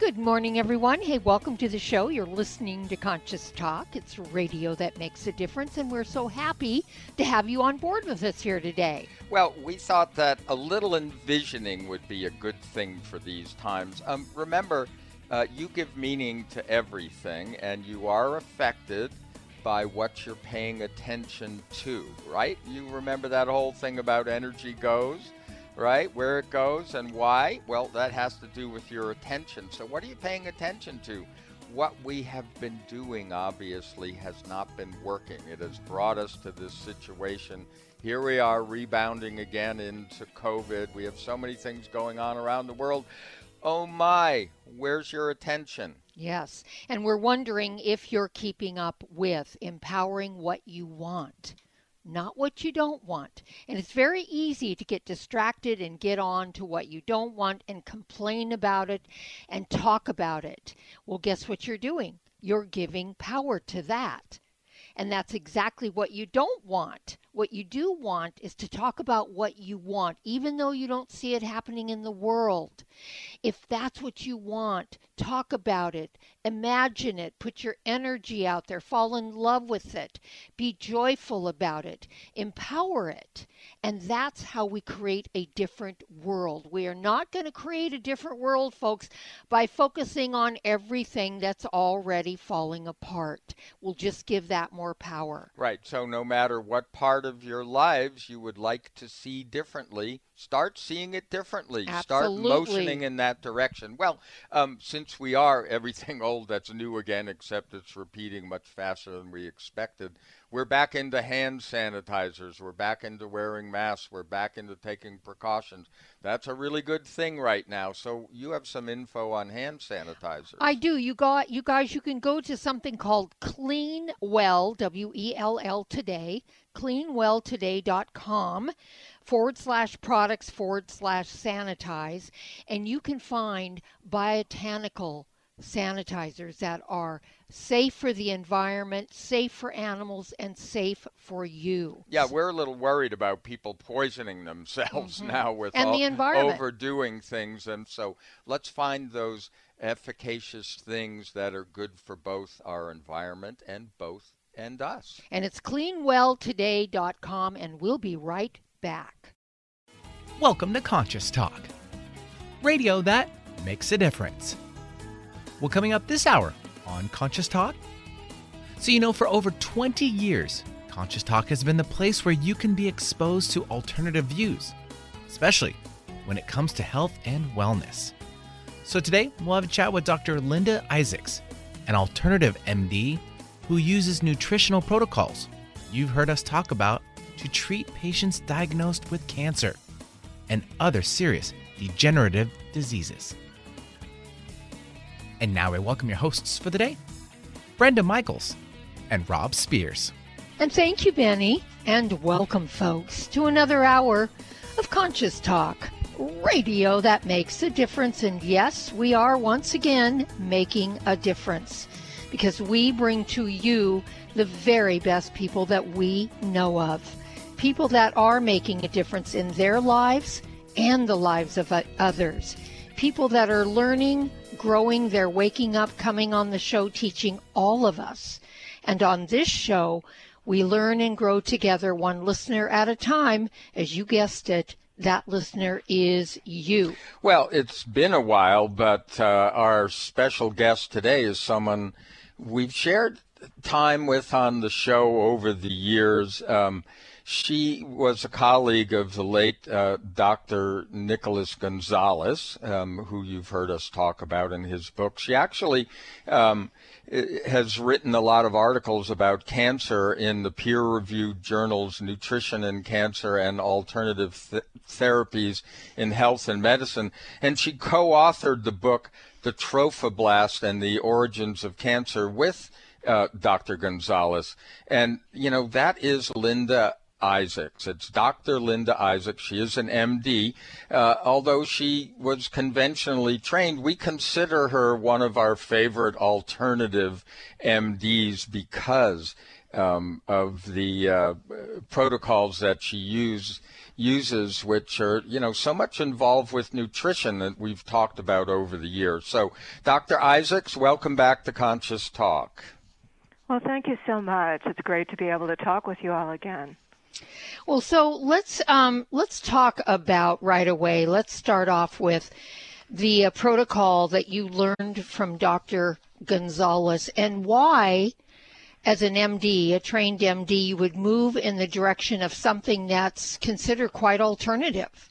Good morning, everyone. Hey, welcome to the show. You're listening to Conscious Talk. It's radio that makes a difference, and we're so happy to have you on board with us here today. Well, we thought that a little envisioning would be a good thing for these times. Um, remember, uh, you give meaning to everything, and you are affected by what you're paying attention to, right? You remember that whole thing about energy goes? Right? Where it goes and why? Well, that has to do with your attention. So, what are you paying attention to? What we have been doing obviously has not been working. It has brought us to this situation. Here we are rebounding again into COVID. We have so many things going on around the world. Oh my, where's your attention? Yes. And we're wondering if you're keeping up with empowering what you want not what you don't want. And it's very easy to get distracted and get on to what you don't want and complain about it and talk about it. Well, guess what you're doing? You're giving power to that. And that's exactly what you don't want. What you do want is to talk about what you want, even though you don't see it happening in the world. If that's what you want, talk about it, imagine it, put your energy out there, fall in love with it, be joyful about it, empower it. And that's how we create a different world. We are not going to create a different world, folks, by focusing on everything that's already falling apart. We'll just give that more power. Right. So, no matter what part of your lives you would like to see differently, start seeing it differently. Absolutely. Start motioning in that direction. Well, um, since we are everything old that's new again, except it's repeating much faster than we expected, we're back into hand sanitizers. We're back into wearing masks. We're back into taking precautions. That's a really good thing right now. So you have some info on hand sanitizers. I do. You got you guys. You can go to something called Clean Well W E L L today. CleanWellToday.com forward slash products forward slash sanitize, and you can find botanical sanitizers that are safe for the environment, safe for animals, and safe for you. Yeah, we're a little worried about people poisoning themselves Mhm. now with And all the environment. overdoing things. And so let's find those efficacious things that are good for both our environment and both and us. And it's cleanwelltoday.com, and we'll be right back. Welcome to Conscious Talk, radio that makes a difference. Well, coming up this hour on Conscious Talk. So, you know, for over 20 years, Conscious Talk has been the place where you can be exposed to alternative views, especially when it comes to health and wellness. So, today we'll have a chat with Dr. Linda Isaacs, an alternative MD who uses nutritional protocols you've heard us talk about to treat patients diagnosed with cancer and other serious degenerative diseases. And now I welcome your hosts for the day, Brenda Michaels and Rob Spears. And thank you, Benny. And welcome, folks, to another hour of Conscious Talk, radio that makes a difference. And yes, we are once again making a difference because we bring to you the very best people that we know of. People that are making a difference in their lives and the lives of others. People that are learning, growing, they're waking up, coming on the show, teaching all of us. And on this show, we learn and grow together one listener at a time. As you guessed it, that listener is you. Well, it's been a while, but uh, our special guest today is someone we've shared time with on the show over the years. Um, she was a colleague of the late uh, Dr. Nicholas Gonzalez, um, who you've heard us talk about in his book. She actually um, has written a lot of articles about cancer in the peer reviewed journals Nutrition and Cancer and Alternative Th- Therapies in Health and Medicine. And she co authored the book, The Trophoblast and the Origins of Cancer, with uh, Dr. Gonzalez. And, you know, that is, Linda, Isaacs. It's Dr. Linda Isaacs. She is an MD. Uh, although she was conventionally trained, we consider her one of our favorite alternative MDs because um, of the uh, protocols that she uses, which are, you know, so much involved with nutrition that we've talked about over the years. So, Dr. Isaacs, welcome back to Conscious Talk. Well, thank you so much. It's great to be able to talk with you all again. Well, so let's um, let's talk about right away. Let's start off with the uh, protocol that you learned from Dr. Gonzalez and why as an MD, a trained MD, you would move in the direction of something that's considered quite alternative?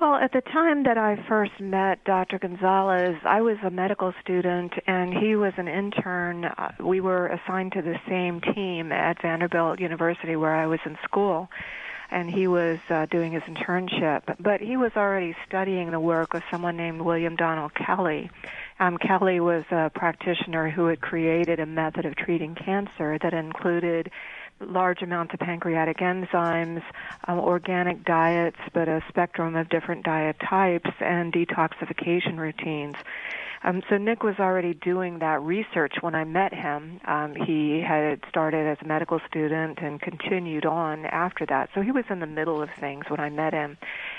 Well, at the time that I first met Dr. Gonzalez, I was a medical student and he was an intern. Uh, we were assigned to the same team at Vanderbilt University where I was in school and he was uh, doing his internship. But he was already studying the work of someone named William Donald Kelley. Um, Kelley was a practitioner who had created a method of treating cancer that included large amounts of pancreatic enzymes, um, organic diets, but a spectrum of different diet types, and detoxification routines. Um, so Nick was already doing that research when I met him. Um, he had started as a medical student and continued on after that. So he was in the middle of things when I met him.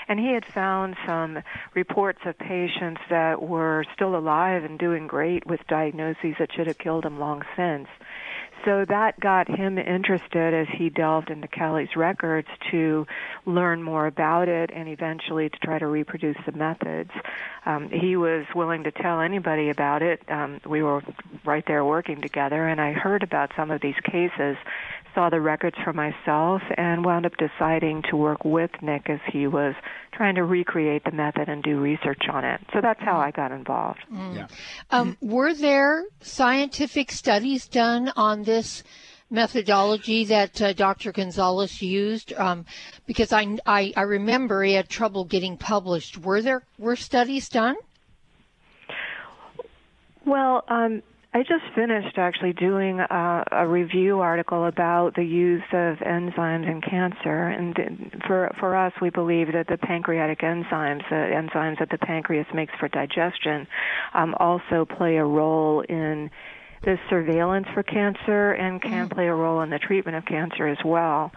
And he had found some reports of patients that were still alive and doing great with diagnoses that should have killed them long since so that got him interested as he delved into Kelley's records to learn more about it and eventually to try to reproduce the methods. Um, he was willing to tell anybody about it. Um, we were right there working together, and I heard about some of these cases, saw the records for myself, and wound up deciding to work with Nick as he was trying to recreate the method and do research on it. So that's how I got involved. Mm. Yeah. Um, were there scientific studies done on this methodology that uh, Dr. Gonzalez used? Um, because I, I, I remember he had trouble getting published. Were there were studies done? Well, um, I just finished actually doing a, a review article about the use of enzymes in cancer, and for for us, we believe that the pancreatic enzymes, the enzymes that the pancreas makes for digestion, um, also play a role in the surveillance for cancer and can mm. play a role in the treatment of cancer as well.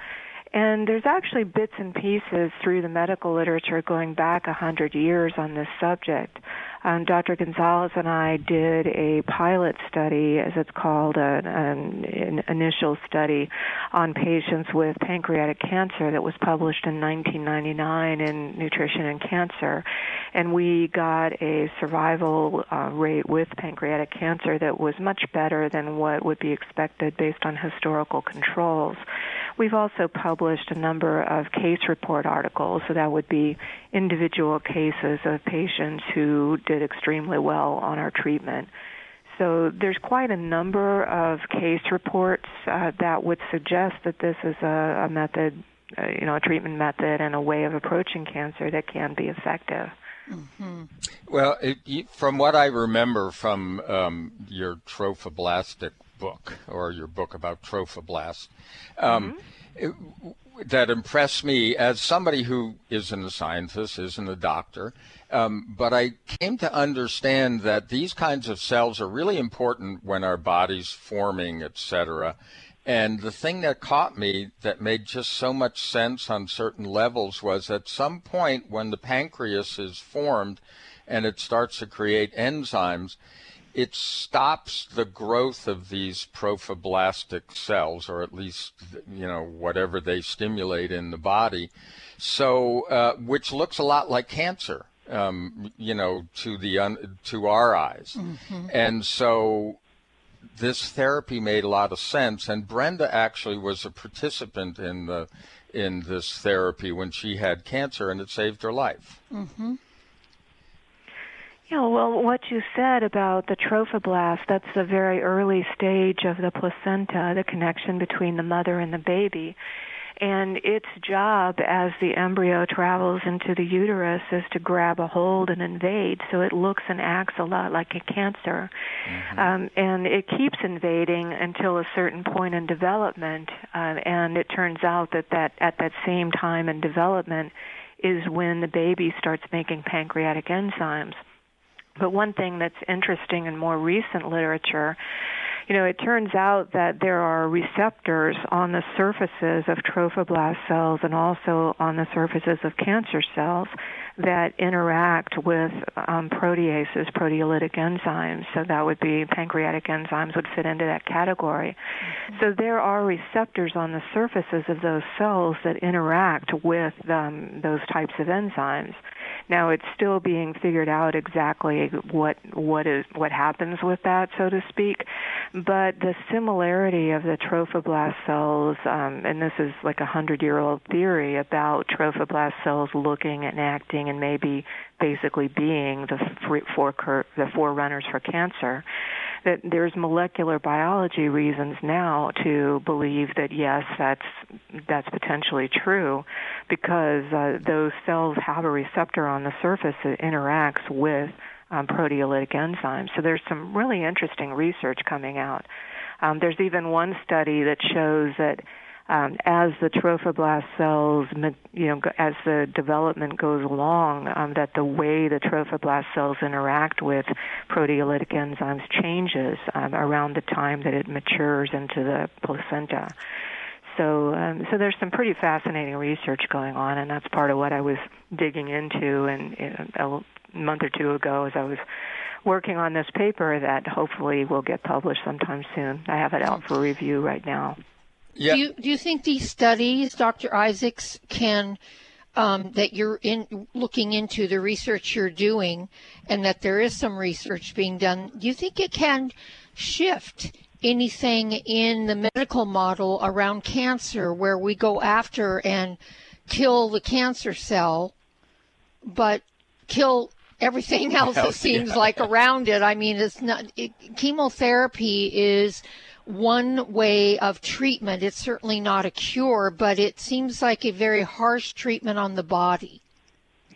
And there's actually bits and pieces through the medical literature going back a hundred years on this subject. Um, Dr. Gonzalez and I did a pilot study, as it's called, an, an initial study on patients with pancreatic cancer that was published in 1999 in Nutrition and Cancer. And we got a survival uh, rate with pancreatic cancer that was much better than what would be expected based on historical controls. We've also published a number of case report articles, so that would be individual cases of patients who did extremely well on our treatment. So there's quite a number of case reports uh, that would suggest that this is a, a method, uh, you know, a treatment method and a way of approaching cancer that can be effective. Mm-hmm. Well, it, from what I remember from um, your trophoblastic book or your book about trophoblast um, mm-hmm. it, that impressed me as somebody who isn't a scientist, isn't a doctor. Um, but I came to understand that these kinds of cells are really important when our body's forming, etc. And the thing that caught me that made just so much sense on certain levels was at some point when the pancreas is formed and it starts to create enzymes, it stops the growth of these trophoblastic cells, or at least you know whatever they stimulate in the body. So, uh, which looks a lot like cancer, um, you know, to the un- to our eyes, mm-hmm. and so this therapy made a lot of sense. And Brenda actually was a participant in the in this therapy when she had cancer, and it saved her life. Mm-hmm. Yeah, well, what you said about the trophoblast, that's the very early stage of the placenta, the connection between the mother and the baby. And its job as the embryo travels into the uterus is to grab a hold and invade. So it looks and acts a lot like a cancer. Mm-hmm. Um, and it keeps invading until a certain point in development. Uh, and it turns out that, that at that same time in development is when the baby starts making pancreatic enzymes. But one thing that's interesting in more recent literature you know, it turns out that there are receptors on the surfaces of trophoblast cells and also on the surfaces of cancer cells that interact with um, proteases, proteolytic enzymes. So that would be pancreatic enzymes would fit into that category. Mm-hmm. So there are receptors on the surfaces of those cells that interact with um, those types of enzymes. Now it's still being figured out exactly what what is what happens with that, so to speak. But the similarity of the trophoblast cells, um, and this is like a hundred-year-old theory about trophoblast cells looking and acting and maybe basically being the four the forerunners for cancer that there's molecular biology reasons now to believe that yes, that's that's potentially true, because uh, those cells have a receptor on the surface that interacts with um, proteolytic enzymes. So there's some really interesting research coming out. Um, there's even one study that shows that um, as the trophoblast cells, you know, as the development goes along, um, that the way the trophoblast cells interact with proteolytic enzymes changes um, around the time that it matures into the placenta. So, um, so there's some pretty fascinating research going on, and that's part of what I was digging into in, in a month or two ago as I was working on this paper that hopefully will get published sometime soon. I have it out for review right now. Yeah. Do you do you think these studies, Dr. Isaacs, can um, that you're in looking into the research you're doing, and that there is some research being done? Do you think it can shift anything in the medical model around cancer, where we go after and kill the cancer cell, but kill everything else it seems yeah. like around it. I mean, it's not it, chemotherapy is one way of treatment. It's certainly not a cure, but it seems like a very harsh treatment on the body.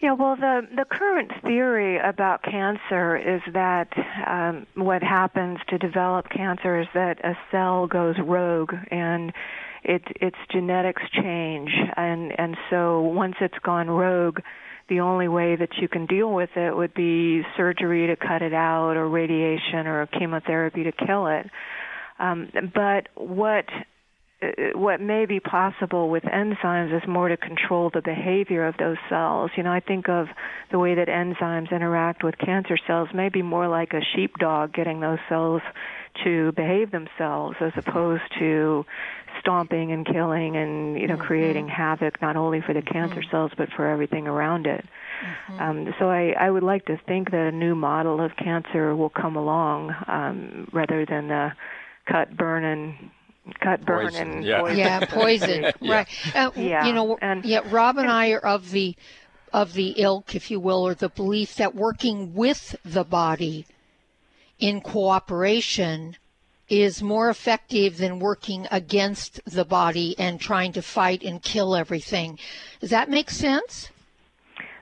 Yeah, well, the the current theory about cancer is that um, what happens to develop cancer is that a cell goes rogue and it its genetics change, and and so once it's gone rogue, the only way that you can deal with it would be surgery to cut it out, or radiation, or chemotherapy to kill it. Um, but what uh, what may be possible with enzymes is more to control the behavior of those cells. You know, I think of the way that enzymes interact with cancer cells maybe more like a sheepdog getting those cells to behave themselves as opposed to stomping and killing and you know mm-hmm. creating havoc not only for the cancer mm-hmm. cells but for everything around it. Mm-hmm. Um, so I, I would like to think that a new model of cancer will come along um, rather than the cut, burn, and cut, burn, poison. and yeah. poison. Yeah, poison. yeah. Right. Uh, yeah. You know, and, yeah. Rob and I are of the of the ilk, if you will, or the belief that working with the body in cooperation is more effective than working against the body and trying to fight and kill everything. Does that make sense?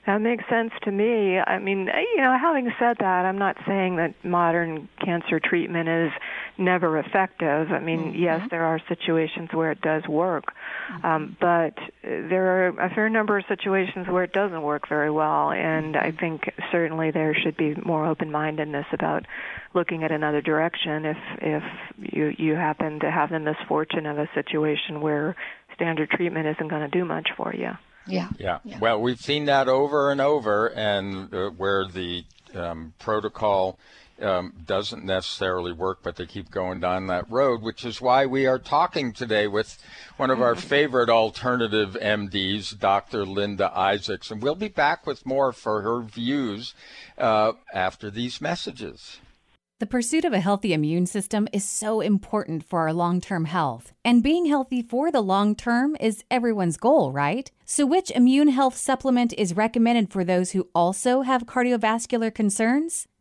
That makes sense to me. I mean, you know, having said that, I'm not saying that modern cancer treatment is never effective. I mean, mm-hmm. yes, there are situations where it does work, mm-hmm. um, but there are a fair number of situations where it doesn't work very well. And I mm-hmm. think certainly there should be more open-mindedness about looking at another direction if if you you happen to have the misfortune of a situation where standard treatment isn't going to do much for you. Yeah. yeah. yeah. Well, we've seen that over and over, and uh, where the um, protocol um, doesn't necessarily work, but they keep going down that road, which is why we are talking today with one of our mm-hmm. favorite alternative MDs, Dr. Linda Isaacs. And we'll be back with more for her views uh, after these messages. The pursuit of a healthy immune system is so important for our long term health. And being healthy for the long term is everyone's goal, right? So, which immune health supplement is recommended for those who also have cardiovascular concerns?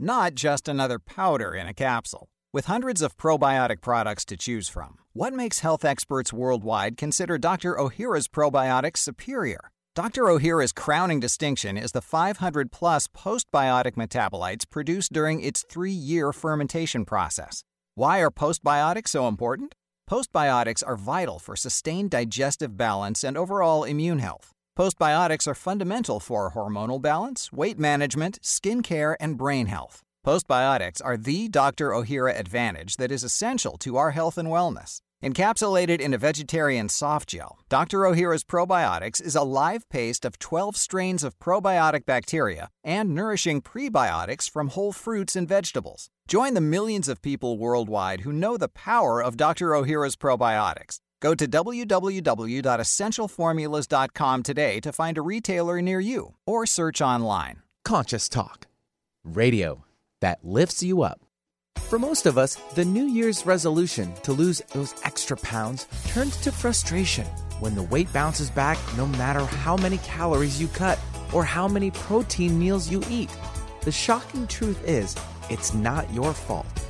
not just another powder in a capsule. With hundreds of probiotic products to choose from, what makes health experts worldwide consider Dr. Ohhira's probiotics superior? Dr. Ohhira's crowning distinction is the 500 plus postbiotic metabolites produced during its three year fermentation process. Why are postbiotics so important? Postbiotics are vital for sustained digestive balance and overall immune health. Postbiotics are fundamental for hormonal balance, weight management, skin care, and brain health. Postbiotics are the Dr. Ohhira advantage that is essential to our health and wellness. Encapsulated in a vegetarian soft gel, Dr. Ohhira's Probiotics is a live paste of 12 strains of probiotic bacteria and nourishing prebiotics from whole fruits and vegetables. Join the millions of people worldwide who know the power of Dr. Ohhira's probiotics. Go to www.essentialformulas.com today to find a retailer near you or search online. Conscious Talk, radio that lifts you up. For most of us, the New Year's resolution to lose those extra pounds turns to frustration when the weight bounces back no matter how many calories you cut or how many protein meals you eat. The shocking truth is, it's not your fault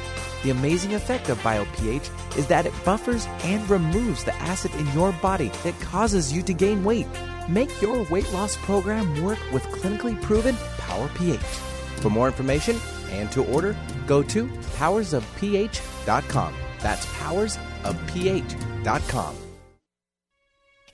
The amazing effect of BioPH is that it buffers and removes the acid in your body that causes you to gain weight. Make your weight loss program work with clinically proven Power pH. For more information and to order, go to powersofph.com. That's powersofph.com.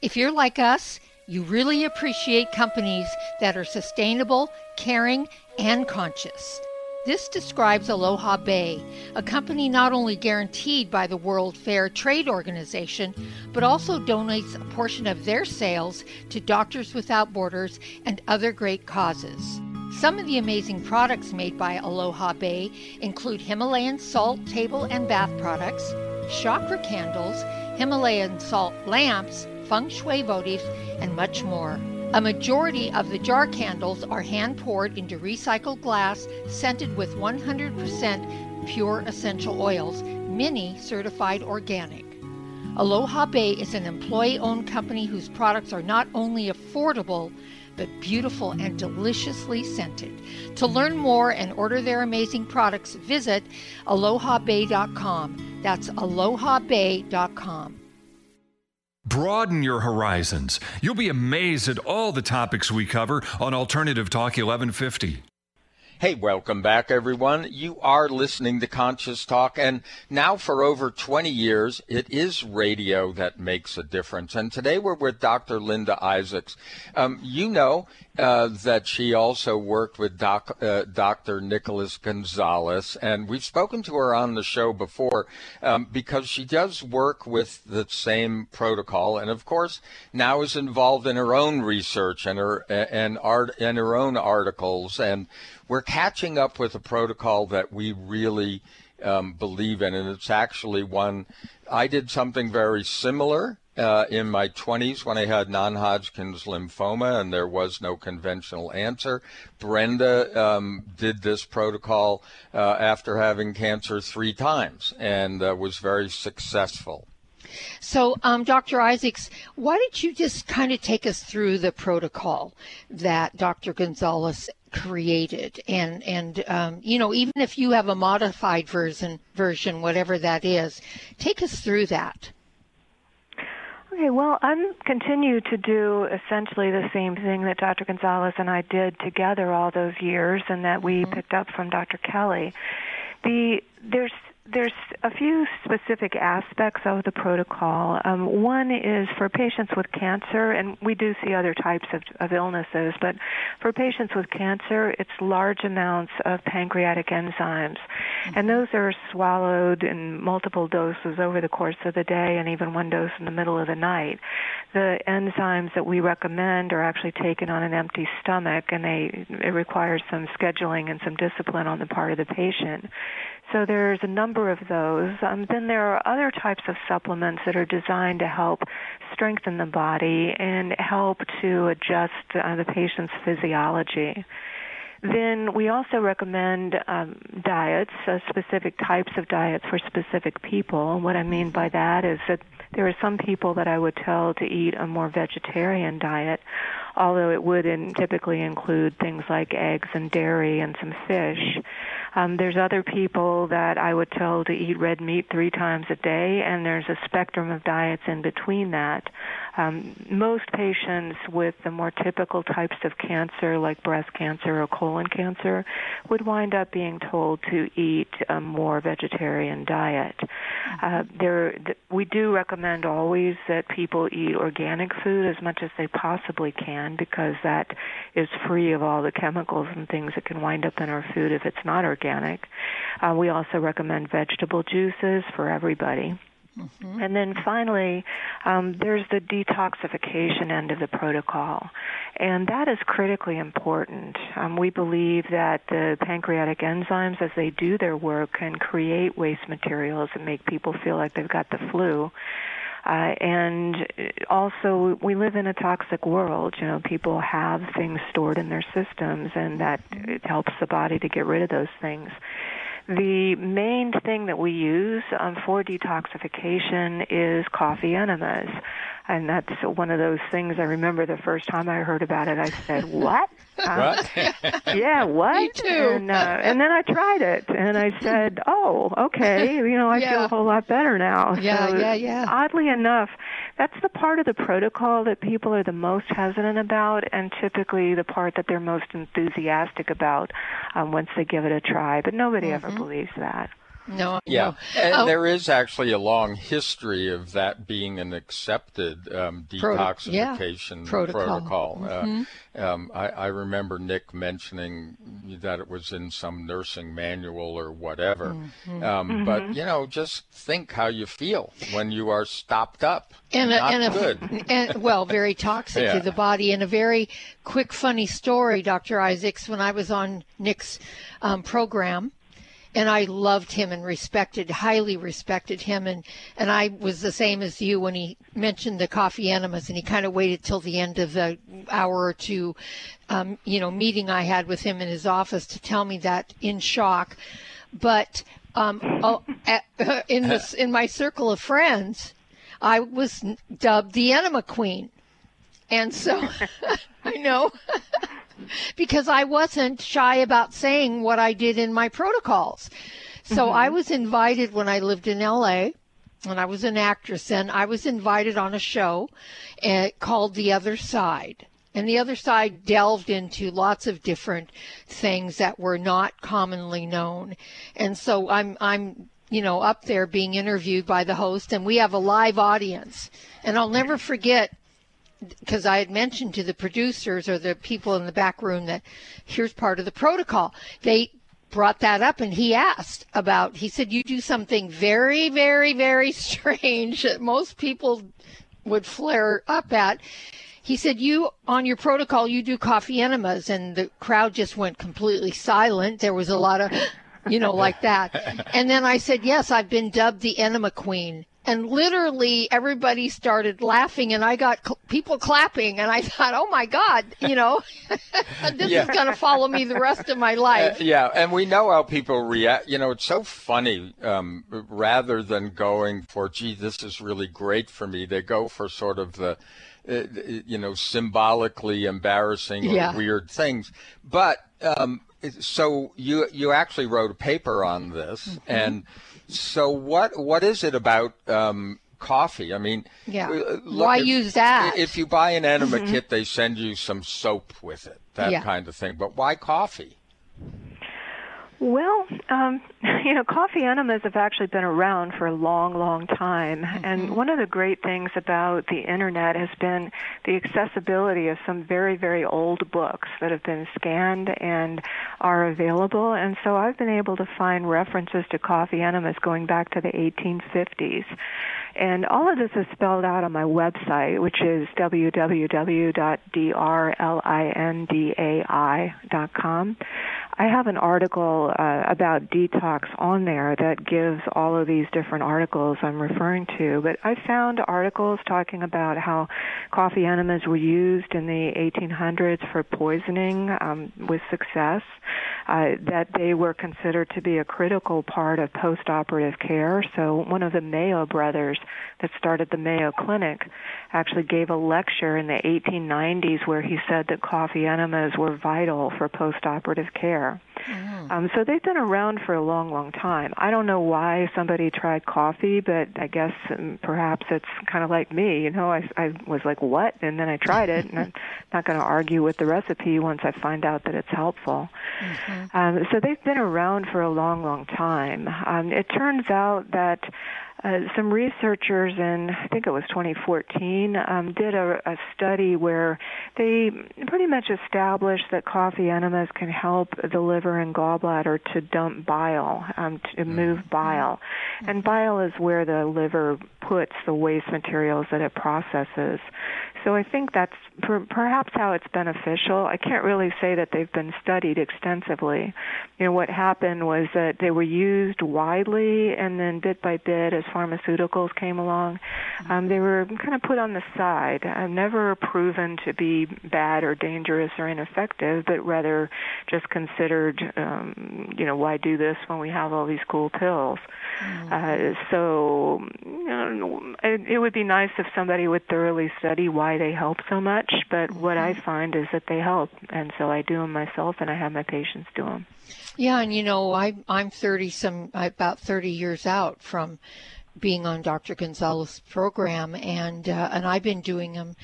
If you're like us, you really appreciate companies that are sustainable, caring, and conscious. This describes Aloha Bay, a company not only guaranteed by the World Fair Trade Organization, but also donates a portion of their sales to Doctors Without Borders and other great causes. Some of the amazing products made by Aloha Bay include Himalayan salt table and bath products, chakra candles, Himalayan salt lamps, feng shui votives, and much more. A majority of the jar candles are hand poured into recycled glass, scented with 100% pure essential oils, many certified organic. Aloha Bay is an employee owned company whose products are not only affordable, but beautiful and deliciously scented. To learn more and order their amazing products, visit alohabay.com. That's alohabay.com. Broaden your horizons. You'll be amazed at all the topics we cover on Alternative Talk 1150. Hey, welcome back, everyone. You are listening to Conscious Talk, and now for over 20 years, it is radio that makes a difference. And today we're with Dr. Linda Isaacs. Um, you know uh, that she also worked with doc, uh, Dr. Nicholas Gonzalez, and we've spoken to her on the show before um, because she does work with the same protocol, and of course now is involved in her own research and her and art and her own articles and we're catching up with a protocol that we really um, believe in, and it's actually one. I did something very similar uh, in my 20s when I had non-Hodgkin's lymphoma, and there was no conventional answer. Brenda um, did this protocol uh, after having cancer three times and uh, was very successful. So, um, Dr. Isaacs, why don't you just kind of take us through the protocol that Dr. Gonzalez created, and and um, you know, even if you have a modified version, version, whatever that is, take us through that. Okay, well, I'm continue to do essentially the same thing that Dr. Gonzalez and I did together all those years, and that we mm-hmm. picked up from Dr. Kelley. The there's there's a few specific aspects of the protocol. Um, one is for patients with cancer, and we do see other types of, of illnesses, but for patients with cancer, it's large amounts of pancreatic enzymes. Mm-hmm. And those are swallowed in multiple doses over the course of the day and even one dose in the middle of the night. The enzymes that we recommend are actually taken on an empty stomach, and they, it requires some scheduling and some discipline on the part of the patient. So there's a number of those. Um, then there are other types of supplements that are designed to help strengthen the body and help to adjust uh, the patient's physiology. Then we also recommend um, diets, uh, specific types of diets for specific people. And what I mean by that is that there are some people that I would tell to eat a more vegetarian diet, although it would in, typically include things like eggs and dairy and some fish. Um, there's other people that I would tell to eat red meat three times a day, and there's a spectrum of diets in between that. Um, most patients with the more typical types of cancer, like breast cancer or colon cancer, would wind up being told to eat a more vegetarian diet. Uh, there, th- we do recommend always that people eat organic food as much as they possibly can because that is free of all the chemicals and things that can wind up in our food if it's not organic. Uh, we also recommend vegetable juices for everybody. Mm-hmm. And then finally, um, there's the detoxification end of the protocol, and that is critically important. Um, we believe that the pancreatic enzymes, as they do their work, can create waste materials and make people feel like they've got the flu. Uh, and also, we live in a toxic world. You know, people have things stored in their systems, and that it helps the body to get rid of those things. The main thing that we use um, for detoxification is coffee enemas and that's one of those things I remember the first time I heard about it. I said, "What? Uh, yeah, what?" Me too. And, uh, and then I tried it, and I said, "Oh, okay. You know, I yeah. feel a whole lot better now." Yeah, so, yeah, yeah. Oddly enough, that's the part of the protocol that people are the most hesitant about, and typically the part that they're most enthusiastic about um, once they give it a try. But nobody mm-hmm. ever believes that. No. Yeah, no. and oh. there is actually a long history of that being an accepted um, detoxification yeah. protocol. protocol. Uh, mm-hmm. Uh, um, I, I, remember Nick mentioning that it was in some nursing manual or whatever. Mm-hmm. Um, mm-hmm. But you know, just think how you feel when you are stopped up. And, Not and good. A, and well, very toxic yeah. to the body. And a very quick, funny story, Dr. Isaacs. When I was on Nick's um, program and I loved him and respected, highly respected him. And, and I was the same as you when he mentioned the coffee enemas and he kind of waited till the end of the hour or two, um, you know, meeting I had with him in his office to tell me that in shock. But, um, oh, in this, in my circle of friends, I was dubbed the enema queen. And so I know because I wasn't shy about saying what I did in my protocols. So mm-hmm. I was invited when I lived in LA and I was an actress and I was invited on a show uh, called The Other Side. And the other side delved into lots of different things that were not commonly known. And so I'm I'm you know up there being interviewed by the host and we have a live audience. And I'll never forget because I had mentioned to the producers or the people in the back room that here's part of the protocol. They brought that up and he asked about, he said, You do something very, very, very strange that most people would flare up at. He said, You, on your protocol, you do coffee enemas. And the crowd just went completely silent. There was a lot of, you know, like that. And then I said, Yes, I've been dubbed the enema queen and literally everybody started laughing and I got cl- people clapping and I thought, "Oh my god, you know, this Yeah. is going to follow me the rest of my Uh, life." yeah, and we know how people react. You know, it's so funny. Um, rather than going for, "Gee, this is really great for me," they go for sort of the, uh, you know, symbolically embarrassing Yeah. or weird things. But um, so you you actually wrote a paper on this, Mm-hmm. and so what what is it about? Um, Coffee. I mean, Yeah. uh, look, Why if- use that? Mm-hmm. If you buy an enema kit, they send you some soap with it, that Yeah. kind of thing. But why coffee? Well, um, you know, coffee enemas have actually been around for a long, long time. And one of the great things about the internet has been the accessibility of some very, very old books that have been scanned and are available. And so I've been able to find references to coffee enemas going back to the 1850s. And all of this is spelled out on my website, which is www.drlindai.com. I have an article uh, about detox on there that gives all of these different articles I'm referring to. But I found articles talking about how coffee enemas were used in the 1800s for poisoning um, with success, uh, that they were considered to be a critical part of post-operative care. So one of the Mayo brothers that started the Mayo Clinic actually gave a lecture in the 1890s where he said that coffee enemas were vital for post-operative care. Um, so they've been around for a long, long time. I don't know why somebody tried coffee, but I guess um, perhaps it's kind of like me. You know, I, I was like, what? And then I tried it, and I'm not going to argue with the recipe once I find out that it's helpful. Um, so they've been around for a long, long time. Um, it turns out that uh, some researchers in, I think it was 2014, um, did a, a study where they pretty much established that coffee enemas can help the liver and gallbladder to dump bile, um, to move bile. And bile is where the liver puts the waste materials that it processes. So I think that's per, perhaps how it's beneficial. I can't really say that they've been studied extensively. You know, what happened was that they were used widely, and then bit by bit, as pharmaceuticals came along, um, they were kind of put on the side. Uh, never proven to be bad or dangerous or ineffective, but rather just considered, um, you know, why do this when we have all these cool pills? Uh, so, you know, it, it would be nice if somebody would thoroughly study why they help so much. But what I find is that they help, and so I do them myself, and I have my patients do them. Yeah, and you know, I I'm 30 some about 30 years out from being on Dr. Gonzalez's program, and uh, and I've been doing them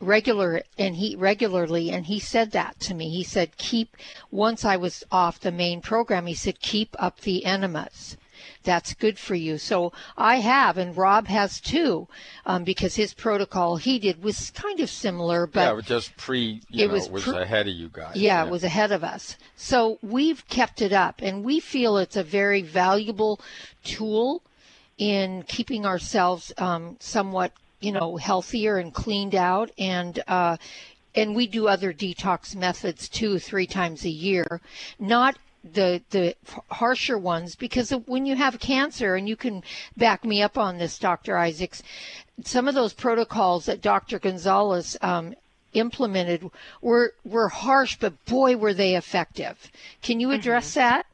regular and he regularly and he said that to me he said keep once i was off the main program he said keep up the enemas that's good for you so i have and rob has too um, because his protocol he did was kind of similar but yeah, just pre, you it know, was was pre- ahead of you guys. yeah, it was ahead of us. So we've kept it up, and we feel it's a very valuable tool in keeping ourselves um, somewhat, you know, healthier and cleaned out. And uh, and we do other detox methods too, three times a year. Not the the harsher ones because when you have cancer and you can back me up on this dr isaacs some of those protocols that dr gonzalez um, implemented were were harsh, but boy, were they effective. Can you address that?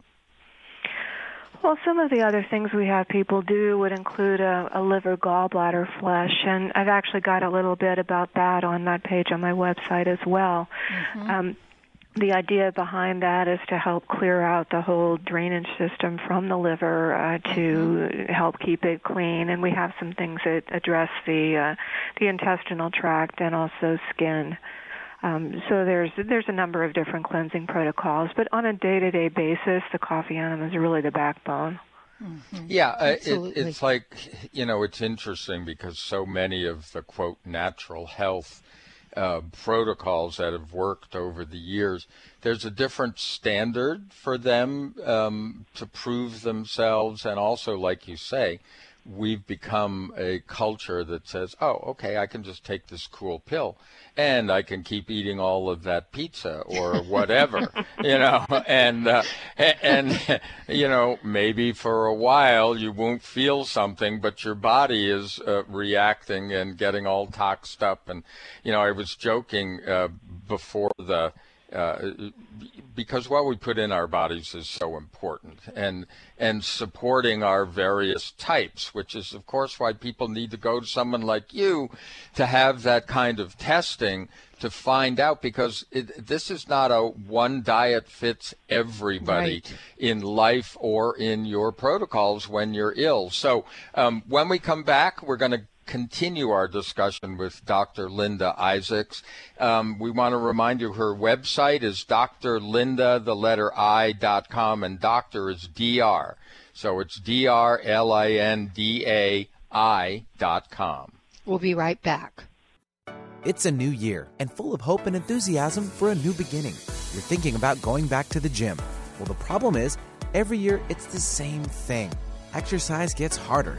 Well, some of the other things we have people do would include a, a liver gallbladder flush, and I've actually got a little bit about that on that page on my website as well. Um, the idea behind that is to help clear out the whole drainage system from the liver uh, to help keep it clean, and we have some things that address the uh, the intestinal tract and also skin. Um, so there's there's a number of different cleansing protocols, but on a day-to-day basis, the coffee enema is really the backbone. Yeah, uh, it, it's like, you know, it's interesting because so many of the quote natural health uh, protocols that have worked over the years, there's a different standard for them um, to prove themselves. And also, like you say, we've become a culture that says, oh, okay, I can just take this cool pill and I can keep eating all of that pizza or whatever, you know, and, uh, and, you know, maybe for a while you won't feel something, but your body is uh, reacting and getting all toxed up. And, you know, I was joking uh, before the, uh, because what we put in our bodies is so important and and supporting our various types which is of course why people need to go to someone like you to have that kind of testing to find out because it, this is not a one diet fits everybody right. in life or in your protocols when you're ill so um, when we come back we're going to continue our discussion with Dr. Linda Isaacs. Um, we want to remind you her website is drlinda, the letter I, dot com, and doctor is dr. So it's D-R-L-I-N-D-A-I dot com. We'll be right back. It's a new year and full of hope and enthusiasm for a new beginning. You're thinking about going back to the gym. Well, the problem is, every year it's the same thing. Exercise gets harder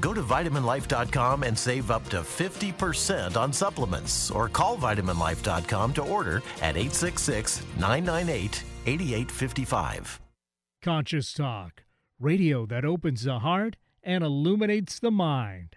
Go to vitaminlife.com and save up to 50% on supplements or call vitaminlife.com to order at 866 998 8855. Conscious Talk, radio that opens the heart and illuminates the mind.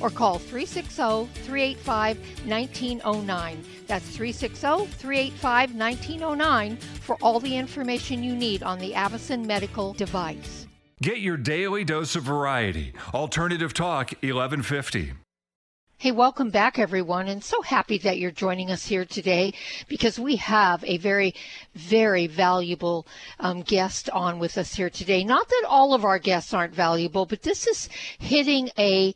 or call 360 385 1909. That's 360 385 1909 for all the information you need on the Avacen medical device. Get your daily dose of variety. Alternative Talk 1150. Hey, welcome back, everyone, and so happy that you're joining us here today because we have a very, very valuable um, guest on with us here today. Not that all of our guests aren't valuable, but this is hitting a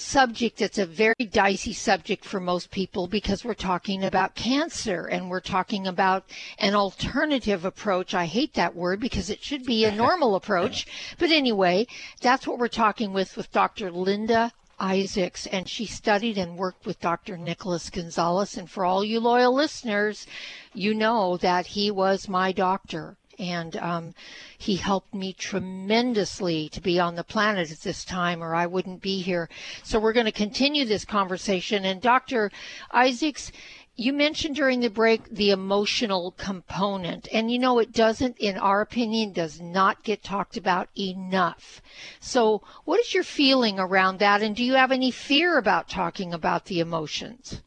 subject that's a very dicey subject for most people because we're talking about cancer and we're talking about an alternative approach. I hate that word because it should be a normal approach. But anyway, that's what we're talking with with Dr. Linda Isaacs, and she studied and worked with Dr. Nicholas Gonzalez. And for all you loyal listeners, you know that he was my doctor. And um, he helped me tremendously to be on the planet at this time, or I wouldn't be here. So we're going to continue this conversation. And Dr. Isaacs, you mentioned during the break the emotional component, and you know it doesn't, in our opinion, does not get talked about enough. So, what is your feeling around that, and do you have any fear about talking about the emotions?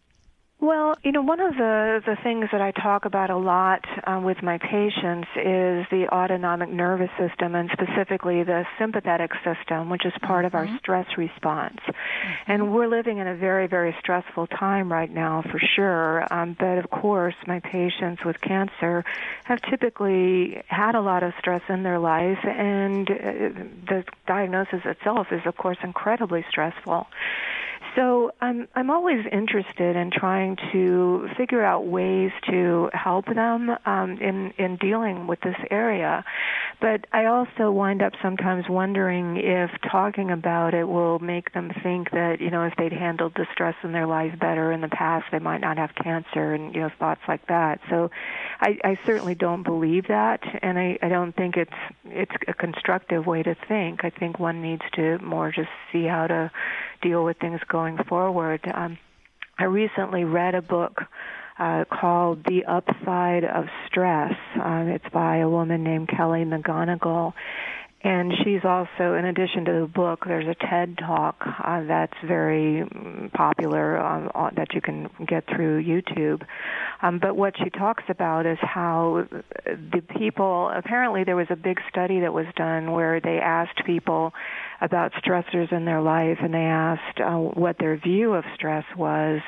Well, you know, one of the, the things that I talk about a lot um, with my patients is the autonomic nervous system and specifically the sympathetic system, which is part of our mm-hmm. stress response. Mm-hmm. And we're living in a very, very stressful time right now for sure. Um, but of course, my patients with cancer have typically had a lot of stress in their life, and uh, the diagnosis itself is, of course, incredibly stressful. So I'm I'm always interested in trying to figure out ways to help them um, in in dealing with this area, but I also wind up sometimes wondering if talking about it will make them think that you know if they'd handled the stress in their life better in the past, they might not have cancer and you know thoughts like that. So I, I certainly don't believe that, and I, I don't think it's it's a constructive way to think. I think one needs to more just see how to deal with things going forward. Um, I recently read a book uh, called The Upside of Stress. Um, it's by a woman named Kelly McGonigal. And she's also, in addition to the book, there's a TED talk uh, that's very mm, popular um, that you can get through YouTube. Um, but what she talks about is how the people, apparently, there was a big study that was done where they asked people about stressors in their life and they asked uh, what their view of stress was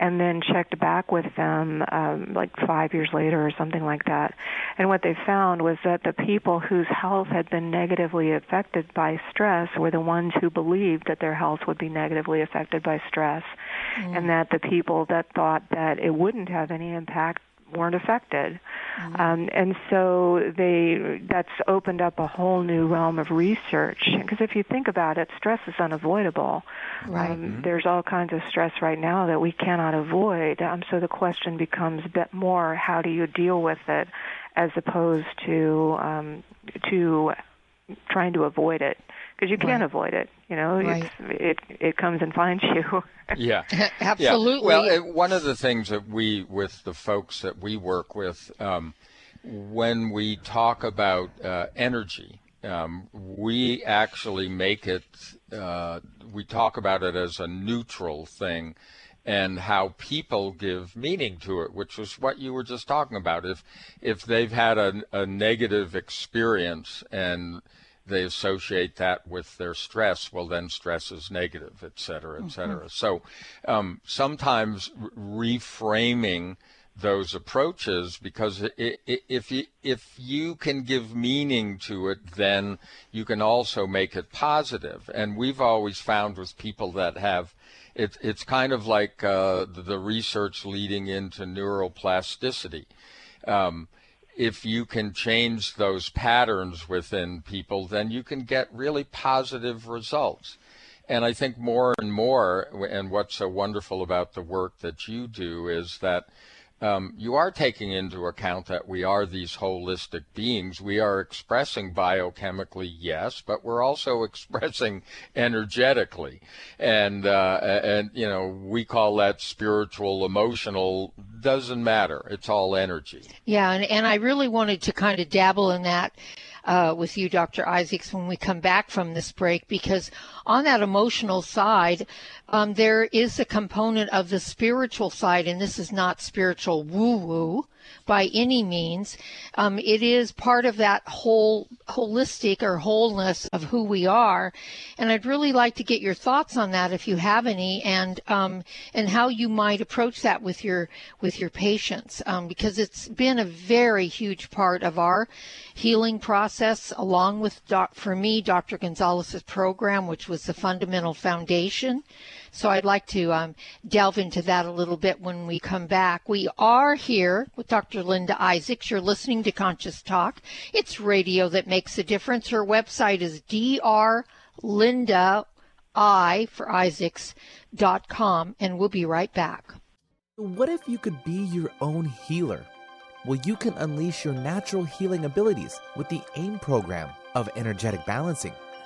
and then checked back with them um, like five years later or something like that. And what they found was that the people whose health had been negatively affected by stress were the ones who believed that their health would be negatively affected by stress, mm. and that the people that thought that it wouldn't have any impact weren't affected. Mm-hmm. Um, and so they that's opened up a whole new realm of research. Because if you think about it, stress is unavoidable. Right. Um, mm-hmm. There's all kinds of stress right now that we cannot avoid. Um, so the question becomes a bit more: How do you deal with it, as opposed to um, to trying to avoid it? Because you can't right. avoid it. You know, right. it it comes and finds you. yeah, absolutely. Yeah. Well, one of the things that we, with the folks that we work with, um, when we talk about uh, energy, um, we actually make it. Uh, we talk about it as a neutral thing, and how people give meaning to it, which was what you were just talking about. If if they've had a, a negative experience and they associate that with their stress. Well, then stress is negative, et cetera, et cetera. Mm-hmm. So um, sometimes reframing those approaches because if you if you can give meaning to it then you can also make it positive. positive and we've always found with people that have it, it's kind of like uh, the research leading into neuroplasticity um, if you can change those patterns within people, then you can get really positive results. And I think more and more, and what's so wonderful about the work that you do is that um, you are taking into account that we are these holistic beings. We are expressing biochemically, yes, but we're also expressing energetically, and uh, and you know we call that spiritual, emotional. Doesn't matter. It's all energy. Yeah, and and I really wanted to kind of dabble in that uh, with you, Dr. Isaacs, when we come back from this break, because on that emotional side, um, there is a component of the spiritual side, and this is not spiritual woo woo by any means. Um, it is part of that whole holistic or wholeness of who we are, and I'd really like to get your thoughts on that if you have any, and um, and how you might approach that with your with your patients, um, because it's been a very huge part of our healing process, along with doc, for me Dr. Gonzalez's program, which was the fundamental foundation. So I'd like to um, delve into that a little bit when we come back. We are here with Dr. Linda Isaacs. You're listening to Conscious Talk. It's radio that makes a difference. Her website is drlinda, I for Isaacs.com, and we'll be right back. What if you could be your own healer? Well, you can unleash your natural healing abilities with the AIM program of energetic balancing.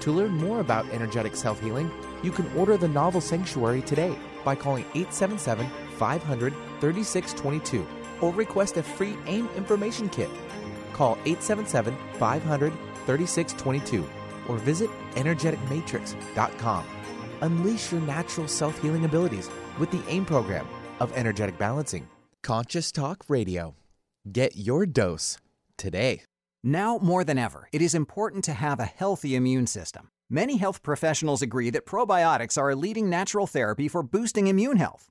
to learn more about energetic self healing, you can order the novel Sanctuary today by calling 877 500 3622 or request a free AIM information kit. Call 877 500 3622 or visit energeticmatrix.com. Unleash your natural self healing abilities with the AIM program of energetic balancing. Conscious Talk Radio. Get your dose today. Now more than ever, it is important to have a healthy immune system. Many health professionals agree that probiotics are a leading natural therapy for boosting immune health.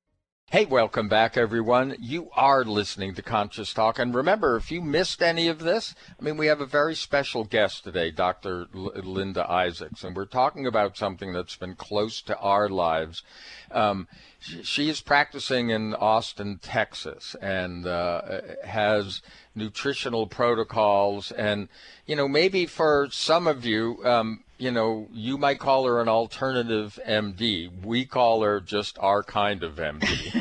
Hey, welcome back, everyone. You are listening to Conscious Talk. And remember, if you missed any of this, I mean, we have a very special guest today, Dr. L- Linda Isaacs, and we're talking about something that's been close to our lives. Um, she, is practicing in Austin, Texas, and uh, has nutritional protocols. And, you know, maybe for some of you, um, you know, you might call her an alternative MD. We call her just our kind of MD.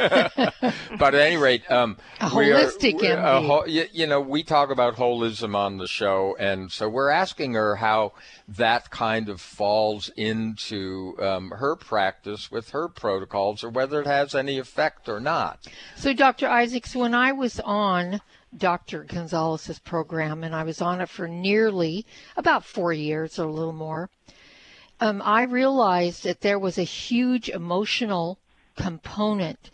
but at any rate, um, a holistic are, MD. Ho- you know, we talk about holism on the show, and so we're asking her how that kind of falls into um, her practice with her protocols, or whether it has any effect or not. So, Dr. Isaacs, when I was on Dr. Gonzalez's program, and I was on it for nearly about four years or a little more. Um, I realized that there was a huge emotional component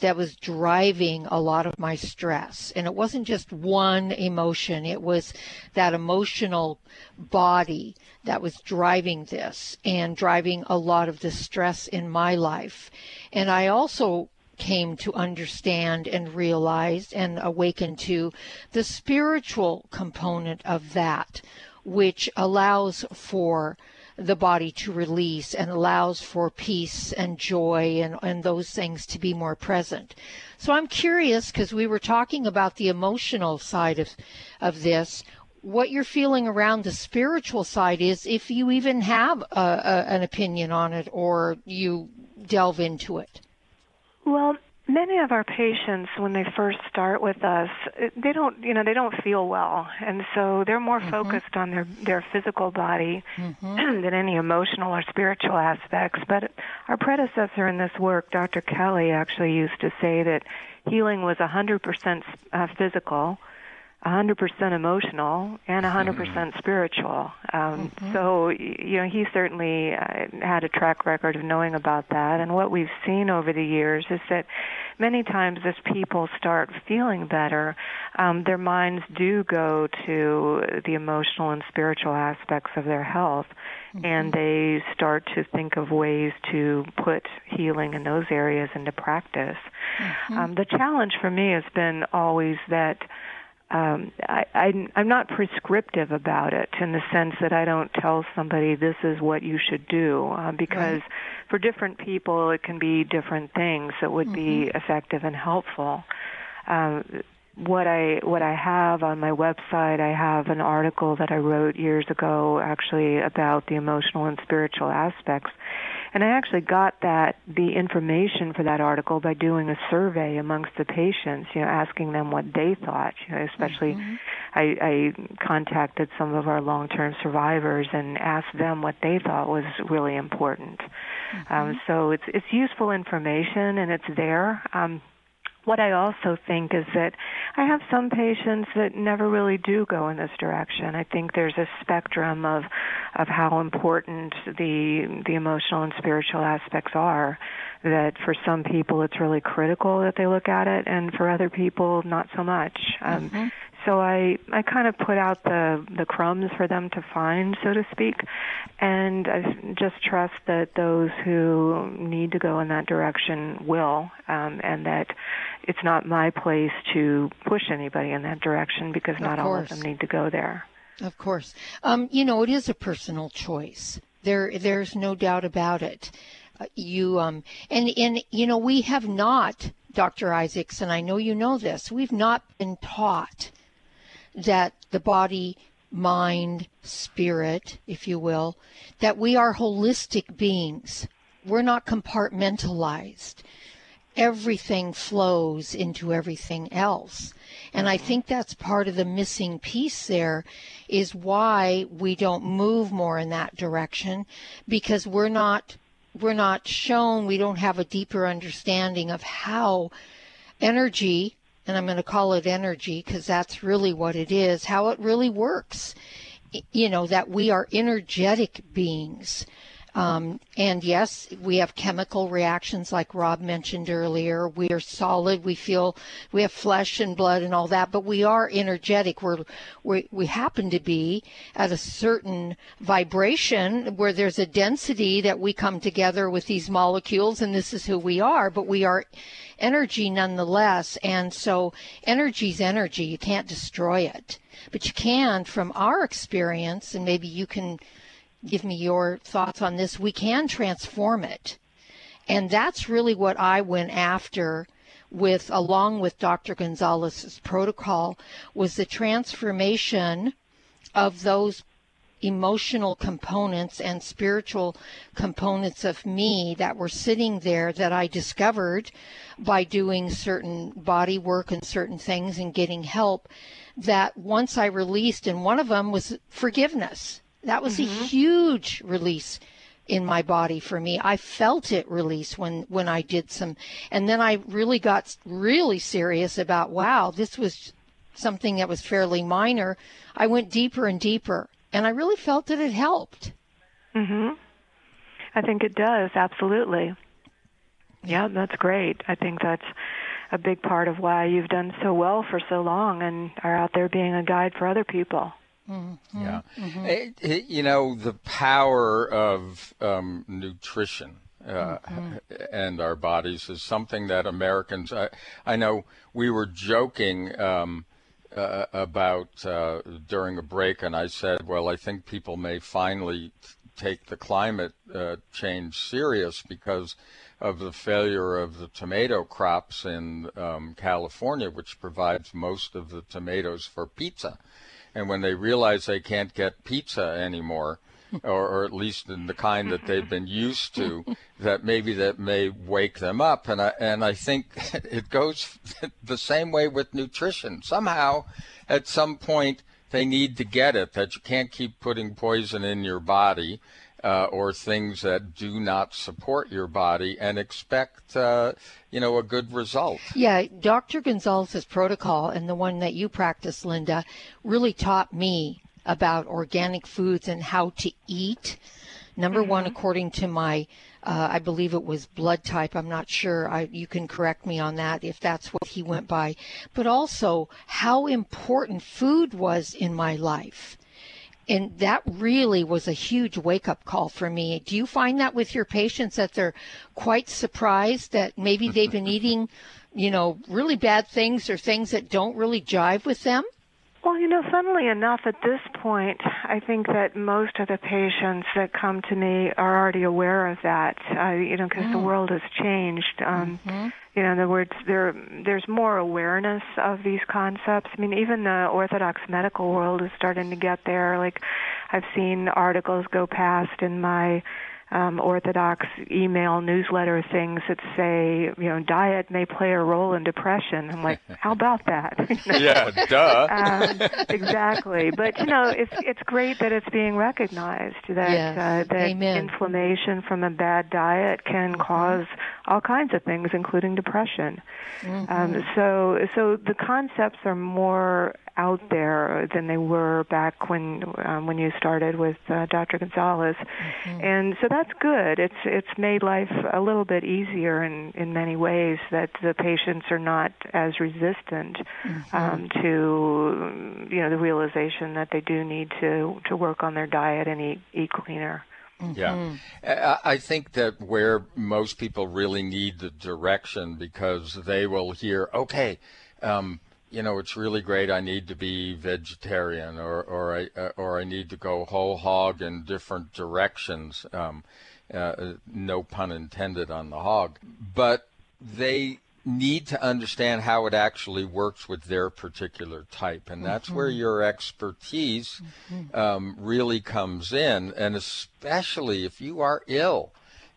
that was driving a lot of my stress. And it wasn't just one emotion, it was that emotional body that was driving this and driving a lot of the stress in my life. And I also came to understand and realize and awaken to the spiritual component of that, which allows for the body to release and allows for peace and joy and, and those things to be more present. So I'm curious because we were talking about the emotional side of, of this. what you're feeling around the spiritual side is if you even have a, a, an opinion on it or you delve into it. Well, many of our patients when they first start with us they don't you know they don't feel well and so they're more mm-hmm. focused on their their physical body mm-hmm. than any emotional or spiritual aspects but our predecessor in this work dr Kelley actually used to say that healing was 100% uh, physical 100% emotional and 100% mm-hmm. spiritual. Um, mm-hmm. So, you know, he certainly uh, had a track record of knowing about that. And what we've seen over the years is that many times as people start feeling better, um, their minds do go to the emotional and spiritual aspects of their health. Mm-hmm. And they start to think of ways to put healing in those areas into practice. Mm-hmm. Um, the challenge for me has been always that um, I, I, I'm not prescriptive about it in the sense that I don't tell somebody this is what you should do uh, because right. for different people it can be different things that would mm-hmm. be effective and helpful. Um, what I what I have on my website, I have an article that I wrote years ago, actually about the emotional and spiritual aspects, and I actually got that the information for that article by doing a survey amongst the patients, you know, asking them what they thought. You know, especially mm-hmm. I, I contacted some of our long-term survivors and asked them what they thought was really important. Mm-hmm. Um, so it's it's useful information and it's there. Um, what I also think is that I have some patients that never really do go in this direction. I think there's a spectrum of of how important the the emotional and spiritual aspects are. That for some people it's really critical that they look at it, and for other people not so much. Um, mm-hmm so I I kind of put out the the crumbs for them to find, so to speak, and I just trust that those who need to go in that direction will, um, and that it's not my place to push anybody in that direction because not all of them need to go there. Of course, um, you know it is a personal choice. There there's no doubt about it. Uh, you um and and you know we have not Dr. Isaacs, and I know you know this, we've not been taught that the body, mind, spirit, if you will, that we are holistic beings. We're not compartmentalized. Everything flows into everything else. And I think that's part of the missing piece there is why we don't move more in that direction because we're not we're not shown we don't have a deeper understanding of how energy and I'm going to call it energy because that's really what it is, how it really works. You know, that we are energetic beings. Um, and yes, we have chemical reactions like Rob mentioned earlier. We are solid. We feel we have flesh and blood and all that, but we are energetic. We're, we we happen to be at a certain vibration where there's a density that we come together with these molecules, and this is who we are. But we are energy nonetheless. And so energy's energy. You can't destroy it, but you can, from our experience, and maybe you can give me your thoughts on this. We can transform it. And that's really what I went after with along with Dr. Gonzalez's protocol was the transformation of those emotional components and spiritual components of me that were sitting there that I discovered by doing certain body work and certain things and getting help that once I released and one of them was forgiveness that was mm-hmm. a huge release in my body for me. I felt it release when when I did some and then I really got really serious about wow, this was something that was fairly minor. I went deeper and deeper and I really felt that it helped. Mhm. I think it does, absolutely. Yeah, that's great. I think that's a big part of why you've done so well for so long and are out there being a guide for other people. Mm-hmm. Yeah. Mm-hmm. It, it, you know, the power of um, nutrition uh, mm-hmm. and our bodies is something that Americans, I, I know we were joking um, uh, about uh, during a break, and I said, well, I think people may finally take the climate uh, change serious because of the failure of the tomato crops in um, California, which provides most of the tomatoes for pizza and when they realize they can't get pizza anymore, or, or at least in the kind that they've been used to, that maybe that may wake them up. And I and I think it goes the same way with nutrition. Somehow, at some point, they need to get it that you can't keep putting poison in your body. Uh, or things that do not support your body and expect, uh, you know, a good result. Yeah, Dr. Gonzalez's protocol and the one that you practice, Linda, really taught me about organic foods and how to eat. Number mm-hmm. one, according to my, uh, I believe it was blood type. I'm not sure. I, you can correct me on that if that's what he went by. But also how important food was in my life. And that really was a huge wake up call for me. Do you find that with your patients that they're quite surprised that maybe they've been eating, you know, really bad things or things that don't really jive with them? Well, you know, funnily enough, at this point, I think that most of the patients that come to me are already aware of that. Uh, you know, because mm. the world has changed. Um, mm-hmm. You know, in other words, there there's more awareness of these concepts. I mean, even the Orthodox medical world is starting to get there. Like, I've seen articles go past in my um, orthodox email newsletter things that say, you know, diet may play a role in depression. I'm like, how about that? yeah, duh. um, exactly. But you know, it's it's great that it's being recognized that yes. uh, that Amen. inflammation from a bad diet can mm-hmm. cause all kinds of things, including depression. Mm-hmm. Um, so so the concepts are more out there than they were back when um, when you started with uh, Dr. Gonzalez, mm-hmm. and so that's good. It's it's made life a little bit easier in in many ways that the patients are not as resistant mm-hmm. um, to you know the realization that they do need to to work on their diet and eat eat cleaner. Yeah. Mm-hmm. I think that where most people really need the direction because they will hear, okay, um, you know, it's really great. I need to be vegetarian, or or I uh, or I need to go whole hog in different directions. Um, uh, no pun intended on the hog, but they need to understand how it actually works with their particular type, and that's mm-hmm. where your expertise mm-hmm. um, really comes in, and especially if you are ill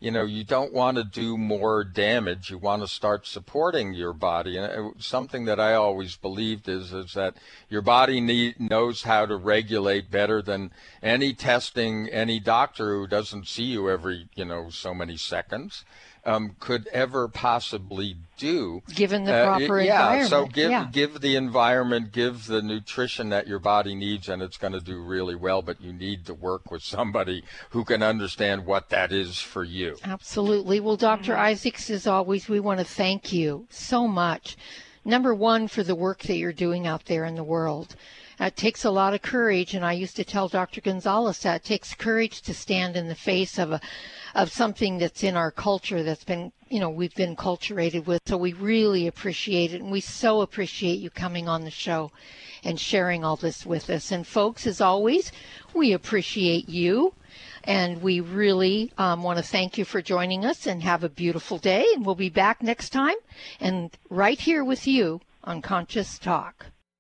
you know, you don't want to do more damage. You want to start supporting your body. And uh, something that I always believed is is that your body need, knows how to regulate better than any testing, any doctor who doesn't see you every, you know, so many seconds um, could ever possibly do. Given the uh, proper uh, yeah, environment. So give yeah. give the environment, give the nutrition that your body needs, and it's going to do really well. But you need to work with somebody who can understand what that is for you. Absolutely. Well, Dr. Mm-hmm. Isaacs, as always, we want to thank you so much. Number one, for the work that you're doing out there in the world. It takes a lot of courage, and I used to tell Dr. Gonzalez that. It takes courage to stand in the face of a of something that's in our culture that's been you know we've been culturated with. So we really appreciate it and we so appreciate you coming on the show and sharing all this with us. And folks as always we appreciate you and we really um, want to thank you for joining us and have a beautiful day. And we'll be back next time and right here with you on conscious talk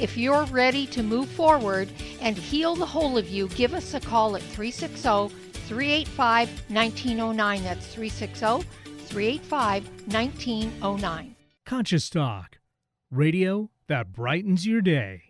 If you're ready to move forward and heal the whole of you, give us a call at 360 385 1909. That's 360 385 1909. Conscious Talk, radio that brightens your day.